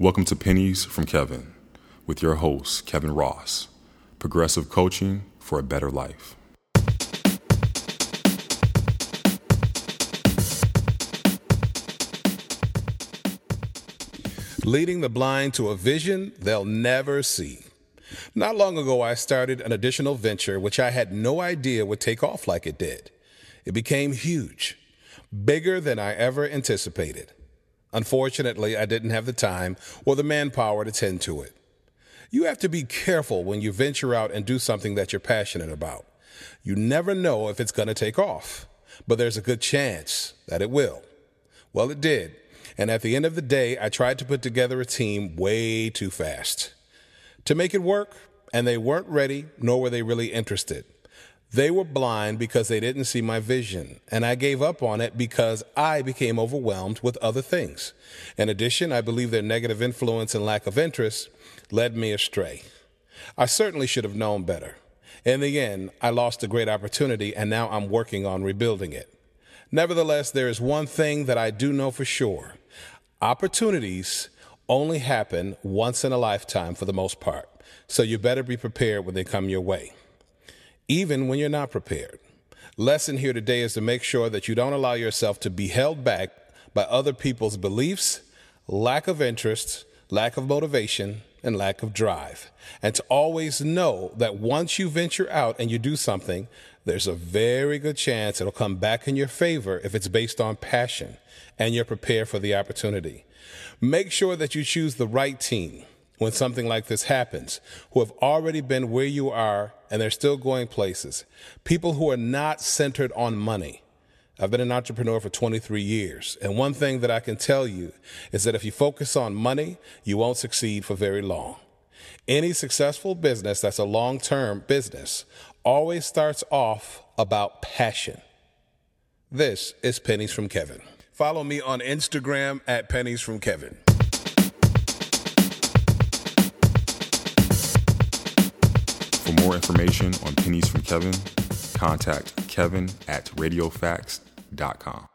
Welcome to Pennies from Kevin with your host, Kevin Ross, progressive coaching for a better life. Leading the blind to a vision they'll never see. Not long ago, I started an additional venture which I had no idea would take off like it did. It became huge, bigger than I ever anticipated. Unfortunately, I didn't have the time or the manpower to tend to it. You have to be careful when you venture out and do something that you're passionate about. You never know if it's going to take off, but there's a good chance that it will. Well, it did. And at the end of the day, I tried to put together a team way too fast to make it work, and they weren't ready, nor were they really interested. They were blind because they didn't see my vision, and I gave up on it because I became overwhelmed with other things. In addition, I believe their negative influence and lack of interest led me astray. I certainly should have known better. In the end, I lost a great opportunity, and now I'm working on rebuilding it. Nevertheless, there is one thing that I do know for sure opportunities only happen once in a lifetime for the most part, so you better be prepared when they come your way even when you're not prepared. Lesson here today is to make sure that you don't allow yourself to be held back by other people's beliefs, lack of interest, lack of motivation, and lack of drive. And to always know that once you venture out and you do something, there's a very good chance it'll come back in your favor if it's based on passion and you're prepared for the opportunity. Make sure that you choose the right team when something like this happens, who have already been where you are and they're still going places. People who are not centered on money. I've been an entrepreneur for 23 years. And one thing that I can tell you is that if you focus on money, you won't succeed for very long. Any successful business that's a long term business always starts off about passion. This is Pennies from Kevin. Follow me on Instagram at Pennies from Kevin. More information on Pennies from Kevin, contact kevin at radiofacts.com.